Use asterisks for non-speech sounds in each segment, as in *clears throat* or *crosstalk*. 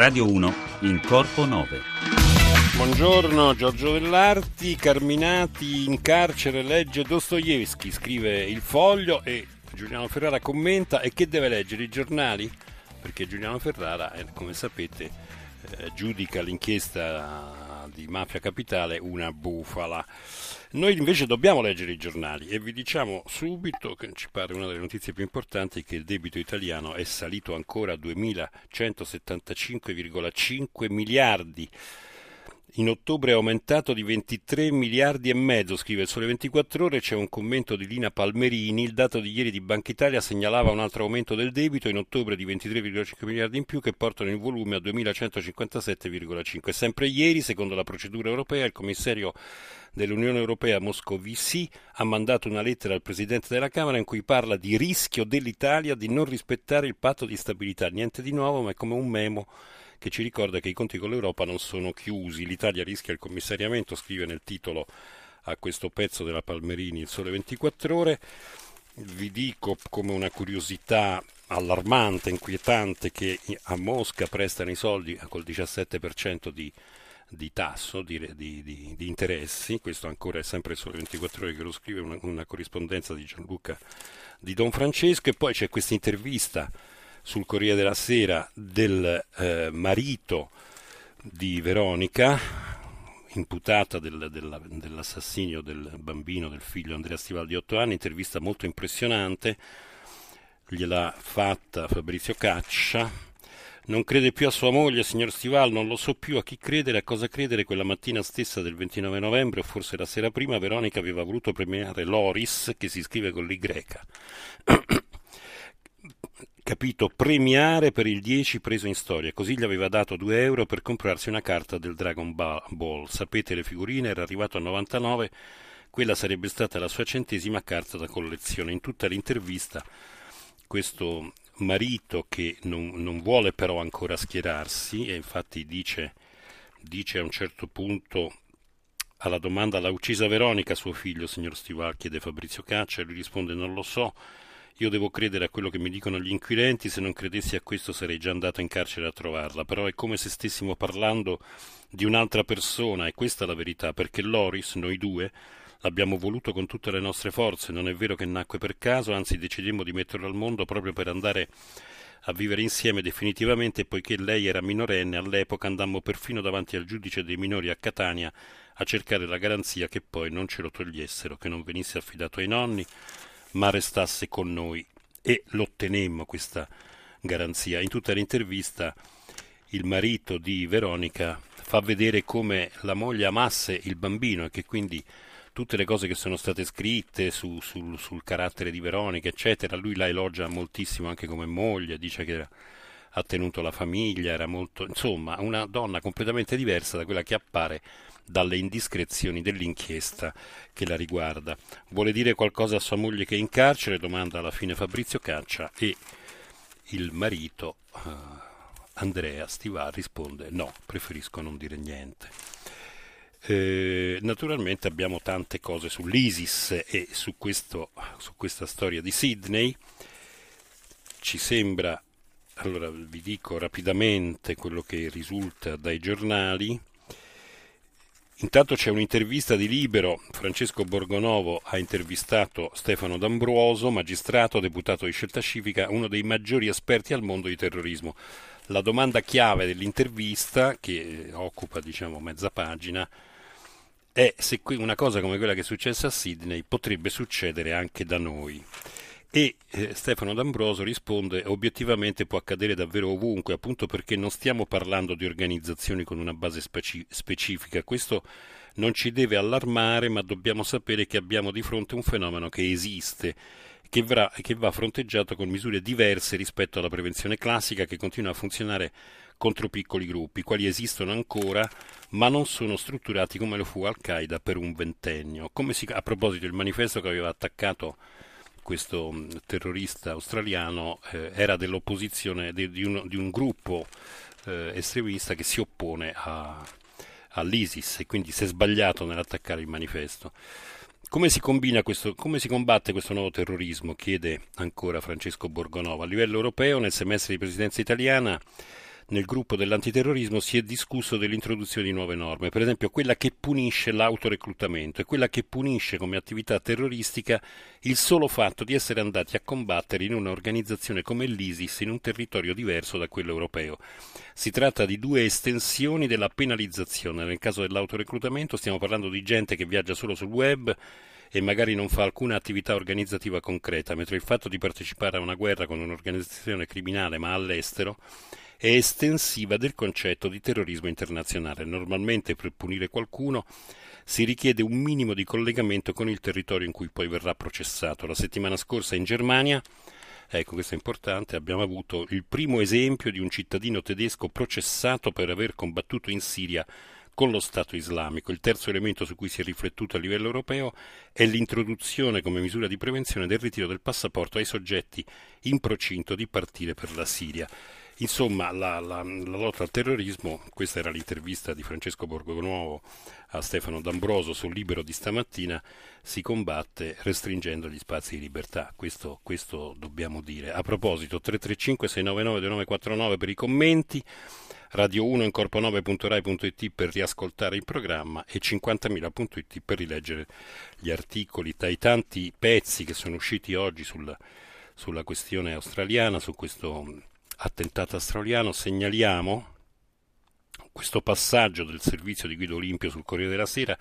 Radio 1 in Corpo 9. Buongiorno Giorgio Dell'Arti, Carminati in carcere legge Dostoevsky, scrive il foglio e Giuliano Ferrara commenta e che deve leggere i giornali? Perché Giuliano Ferrara, come sapete, eh, giudica l'inchiesta di Mafia Capitale una bufala. Noi invece dobbiamo leggere i giornali e vi diciamo subito che ci pare una delle notizie più importanti che il debito italiano è salito ancora a 2.175,5 miliardi. In ottobre è aumentato di 23 miliardi e mezzo, scrive il Sole 24 Ore, c'è un commento di Lina Palmerini, il dato di ieri di Banca Italia segnalava un altro aumento del debito in ottobre di 23,5 miliardi in più che portano il volume a 2.157,5. Sempre ieri, secondo la procedura europea, il commissario dell'Unione Europea Moscovici ha mandato una lettera al Presidente della Camera in cui parla di rischio dell'Italia di non rispettare il patto di stabilità. Niente di nuovo, ma è come un memo che ci ricorda che i conti con l'Europa non sono chiusi. L'Italia rischia il commissariamento, scrive nel titolo a questo pezzo della Palmerini il Sole 24 Ore. Vi dico come una curiosità allarmante, inquietante, che a Mosca prestano i soldi col 17% di di tasso, di, di, di, interessi, questo ancora è sempre solo 24 ore che lo scrive, una, una corrispondenza di Gianluca di Don Francesco e poi c'è questa intervista sul Corriere della Sera del eh, marito di Veronica, imputata del, del, dell'assassinio del bambino, del figlio Andrea Stival di 8 anni, intervista molto impressionante, gliel'ha fatta Fabrizio Caccia, non crede più a sua moglie, signor Stival, non lo so più a chi credere, a cosa credere. Quella mattina stessa del 29 novembre, o forse la sera prima, Veronica aveva voluto premiare Loris, che si scrive con l'Y. *clears throat* Capito? Premiare per il 10 preso in storia. Così gli aveva dato 2 euro per comprarsi una carta del Dragon Ball. Sapete, le figurine, era arrivato a 99. Quella sarebbe stata la sua centesima carta da collezione. In tutta l'intervista questo marito che non, non, vuole però ancora schierarsi e infatti dice, dice, a un certo punto alla domanda l'ha uccisa Veronica suo figlio signor Stival chiede Fabrizio Caccia lui risponde non lo so io devo credere a quello che mi dicono gli inquirenti se non credessi a questo sarei già andato in carcere a trovarla però è come se stessimo parlando di un'altra persona e questa è la verità perché Loris noi due L'abbiamo voluto con tutte le nostre forze, non è vero che nacque per caso, anzi decidemmo di metterlo al mondo proprio per andare a vivere insieme definitivamente poiché lei era minorenne, all'epoca andammo perfino davanti al giudice dei minori a Catania a cercare la garanzia che poi non ce lo togliessero, che non venisse affidato ai nonni, ma restasse con noi e l'ottenemmo questa garanzia. In tutta l'intervista il marito di Veronica fa vedere come la moglie amasse il bambino e che quindi tutte le cose che sono state scritte su, sul, sul, carattere di Veronica, eccetera, lui la elogia moltissimo anche come moglie, dice che ha tenuto la famiglia, era molto, insomma, una donna completamente diversa da quella che appare dalle indiscrezioni dell'inchiesta che la riguarda. Vuole dire qualcosa a sua moglie che è in carcere? domanda alla fine Fabrizio Caccia e il marito uh, Andrea Stivà risponde no, preferisco non dire niente. Eh, naturalmente abbiamo tante cose sull'ISIS e su, questo, su questa storia di Sydney. Ci sembra, allora vi dico rapidamente quello che risulta dai giornali. Intanto c'è un'intervista di Libero, Francesco Borgonovo ha intervistato Stefano D'Ambruoso, magistrato, deputato di Scelta Civica, uno dei maggiori esperti al mondo di terrorismo. La domanda chiave dell'intervista, che occupa diciamo mezza pagina, è se una cosa come quella che è successa a Sydney potrebbe succedere anche da noi. E eh, Stefano D'Ambroso risponde obiettivamente può accadere davvero ovunque, appunto perché non stiamo parlando di organizzazioni con una base speci- specifica. Questo non ci deve allarmare, ma dobbiamo sapere che abbiamo di fronte un fenomeno che esiste, che, va, che va fronteggiato con misure diverse rispetto alla prevenzione classica che continua a funzionare contro piccoli gruppi, quali esistono ancora ma non sono strutturati come lo fu Al-Qaeda per un ventennio. Si, a proposito, il manifesto che aveva attaccato questo mm, terrorista australiano eh, era dell'opposizione di, di, un, di un, gruppo eh, estremista che si oppone a, all'ISIS e quindi si è sbagliato nell'attaccare il manifesto. Come si, questo, come si, combatte questo nuovo terrorismo? chiede ancora Francesco Borgonova. A livello europeo, nel semestre di presidenza italiana, nel gruppo dell'antiterrorismo si è discusso dell'introduzione di nuove norme, per esempio quella che punisce l'autoreclutamento e quella che punisce come attività terroristica il solo fatto di essere andati a combattere in un'organizzazione come l'ISIS in un territorio diverso da quello europeo. Si tratta di due estensioni della penalizzazione. Nel caso dell'autoreclutamento stiamo parlando di gente che viaggia solo sul web e magari non fa alcuna attività organizzativa concreta, mentre il fatto di partecipare a una guerra con un'organizzazione criminale ma all'estero è estensiva del concetto di terrorismo internazionale. Normalmente per punire qualcuno si richiede un minimo di collegamento con il territorio in cui poi verrà processato. La settimana scorsa in Germania Ecco, questo è importante. Abbiamo avuto il primo esempio di un cittadino tedesco processato per aver combattuto in Siria con lo Stato islamico. Il terzo elemento su cui si è riflettuto a livello europeo è l'introduzione come misura di prevenzione del ritiro del passaporto ai soggetti in procinto di partire per la Siria. Insomma, la, la, la, lotta al terrorismo, questa era l'intervista di Francesco Borgonuovo a Stefano D'Ambroso sul Libero di stamattina, si combatte restringendo gli spazi di libertà, questo, questo dobbiamo dire. A proposito, 335-699-2949 per i commenti, radio1 in corpo9.rai.it per riascoltare il programma e 50.000.it per rileggere gli articoli. Tra i tanti pezzi che sono usciti oggi sul, sulla questione australiana, su questo attentato australiano, segnaliamo questo passaggio del servizio di Guido Olimpio sul Corriere della Sera.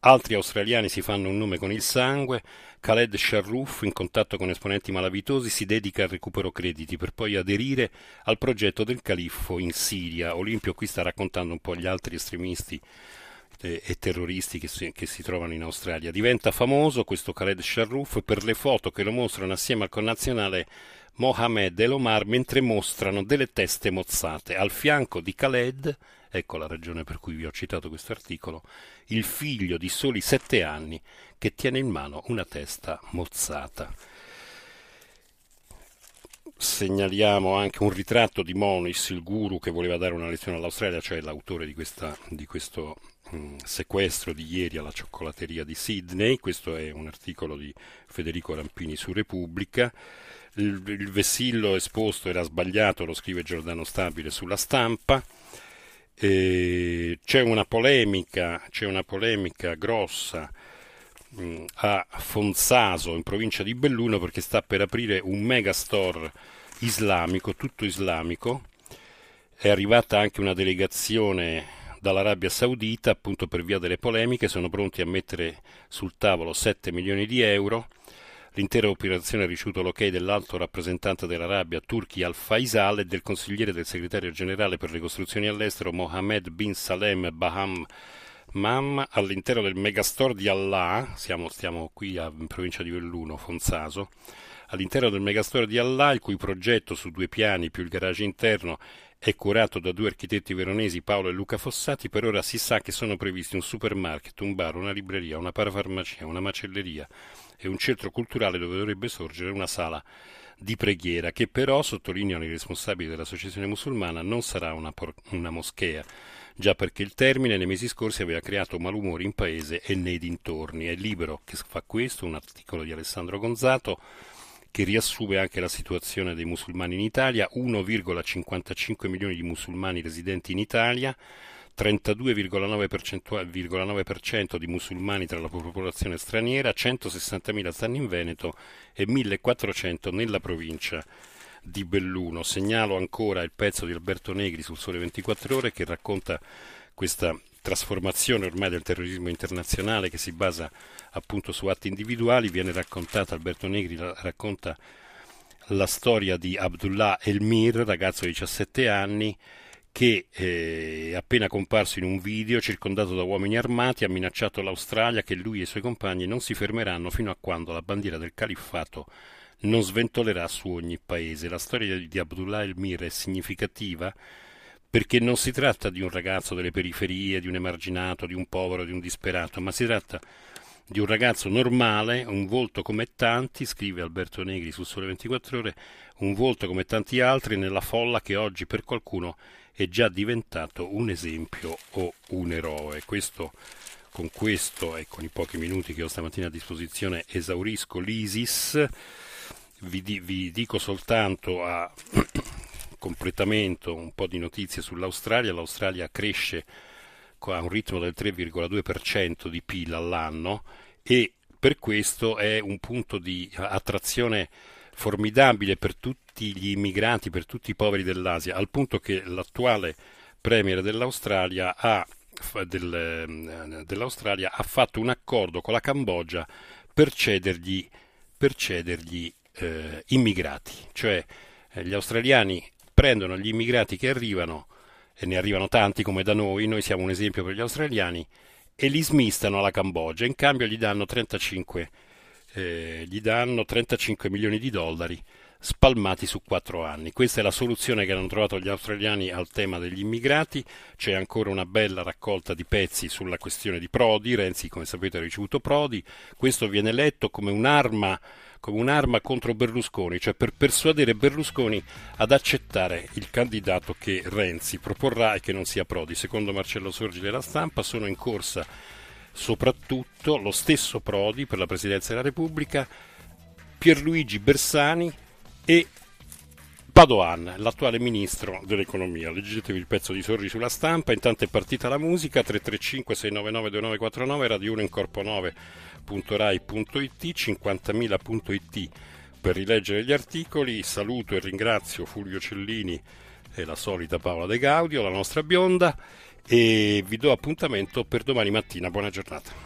Altri australiani si fanno un nome con il sangue. Khaled Sharrouf, in contatto con esponenti malavitosi, si dedica al recupero crediti per poi aderire al progetto del califfo in Siria. Olimpio qui sta raccontando un po' gli altri estremisti eh, e terroristi che si, che si, trovano in Australia. Diventa famoso questo Khaled Sharrouf per le foto che lo mostrano assieme al connazionale Mohamed e Omar mentre mostrano delle teste mozzate. Al fianco di Khaled, ecco la ragione per cui vi ho citato questo articolo, il figlio di soli sette anni che tiene in mano una testa mozzata. Segnaliamo anche un ritratto di Monis, il guru che voleva dare una lezione all'Australia, cioè l'autore di, questa, di questo mm, sequestro di ieri alla cioccolateria di Sydney. Questo è un articolo di Federico Rampini su Repubblica il, il vessillo esposto era sbagliato, lo scrive Giordano Stabile sulla stampa. C'è una polemica, c'è una polemica grossa mh, a Fonzaso in provincia di Belluno perché sta per aprire un megastore islamico, tutto islamico. È arrivata anche una delegazione dall'Arabia Saudita, appunto per via delle polemiche, sono pronti a mettere sul tavolo 7 milioni di euro L'intera operazione ha ricevuto l'ok dell'alto rappresentante dell'Arabia Turki al-Faisal e del consigliere del segretario generale per le costruzioni all'estero Mohammed bin Salem Baham Mam all'interno del megastore di Allah, siamo, stiamo qui a, in provincia di Velluno, Fonzaso, all'interno del megastore di Allah, il cui progetto su due piani più il garage interno è curato da due architetti veronesi Paolo e Luca Fossati, per ora si sa che sono previsti un supermarket, un bar, una libreria, una parafarmacia, una macelleria, e un centro culturale dove dovrebbe sorgere una sala di preghiera, che però, sottolineano i responsabili dell'associazione musulmana, non sarà una, por- una moschea, già perché il termine nei mesi scorsi aveva creato malumori in paese e nei dintorni. È libero che fa questo, un articolo di Alessandro Gonzato, che riassume anche la situazione dei musulmani in Italia, 1,55 milioni di musulmani residenti in Italia, 32,9% di musulmani tra la popolazione straniera, 160.000 stanno in Veneto e 1.400 nella provincia di Belluno. Segnalo ancora il pezzo di Alberto Negri sul Sole 24 Ore che racconta questa trasformazione ormai del terrorismo internazionale che si basa appunto su atti individuali. Viene raccontata, Alberto Negri racconta la storia di Abdullah Elmir, ragazzo di 17 anni, che eh, appena comparso in un video circondato da uomini armati ha minacciato l'Australia che lui e i suoi compagni non si fermeranno fino a quando la bandiera del califfato non sventolerà su ogni paese. La storia di Abdullah Elmir è significativa perché non si tratta di un ragazzo delle periferie, di un emarginato, di un povero, di un disperato, ma si tratta di un ragazzo normale, un volto come tanti, scrive Alberto Negri su Sole 24 Ore, un volto come tanti altri nella folla che oggi per qualcuno è già diventato un esempio o un eroe. Questo, con questo e con i pochi minuti che ho stamattina a disposizione esaurisco l'ISIS. Vi, vi dico soltanto a *clears throat* completamento un po' di notizie sull'Australia. L'Australia cresce a un ritmo del 3,2% di PIL all'anno e per questo è un punto di attrazione formidabile per tutti gli immigrati, per tutti i poveri dell'Asia, al punto che l'attuale premier dell'Australia ha, del, dell'Australia ha fatto un accordo con la Cambogia per cedergli, per cedergli eh, immigrati, cioè eh, gli australiani prendono gli immigrati che arrivano e ne arrivano tanti come da noi, noi siamo un esempio per gli australiani, e li smistano alla Cambogia, in cambio gli danno 35, eh, gli danno 35 milioni di dollari spalmati su quattro anni. Questa è la soluzione che hanno trovato gli australiani al tema degli immigrati. C'è ancora una bella raccolta di pezzi sulla questione di Prodi. Renzi, come sapete, ha ricevuto Prodi. Questo viene letto come un'arma come un'arma contro Berlusconi, cioè per persuadere Berlusconi ad accettare il candidato che Renzi proporrà e che non sia Prodi. Secondo Marcello Sorgi della stampa sono in corsa soprattutto lo stesso Prodi per la Presidenza della Repubblica, Pierluigi Bersani e Padoan, l'attuale ministro dell'economia. Leggetevi il pezzo di Sorri sulla stampa, intanto è partita la musica 335 699 2949 Radio 1 in Corpo 9.rai.it 50.000.it per rileggere gli articoli. Saluto e ringrazio Fulvio Cellini e la solita Paola De Gaudio, la nostra bionda e vi do appuntamento per domani mattina. Buona giornata.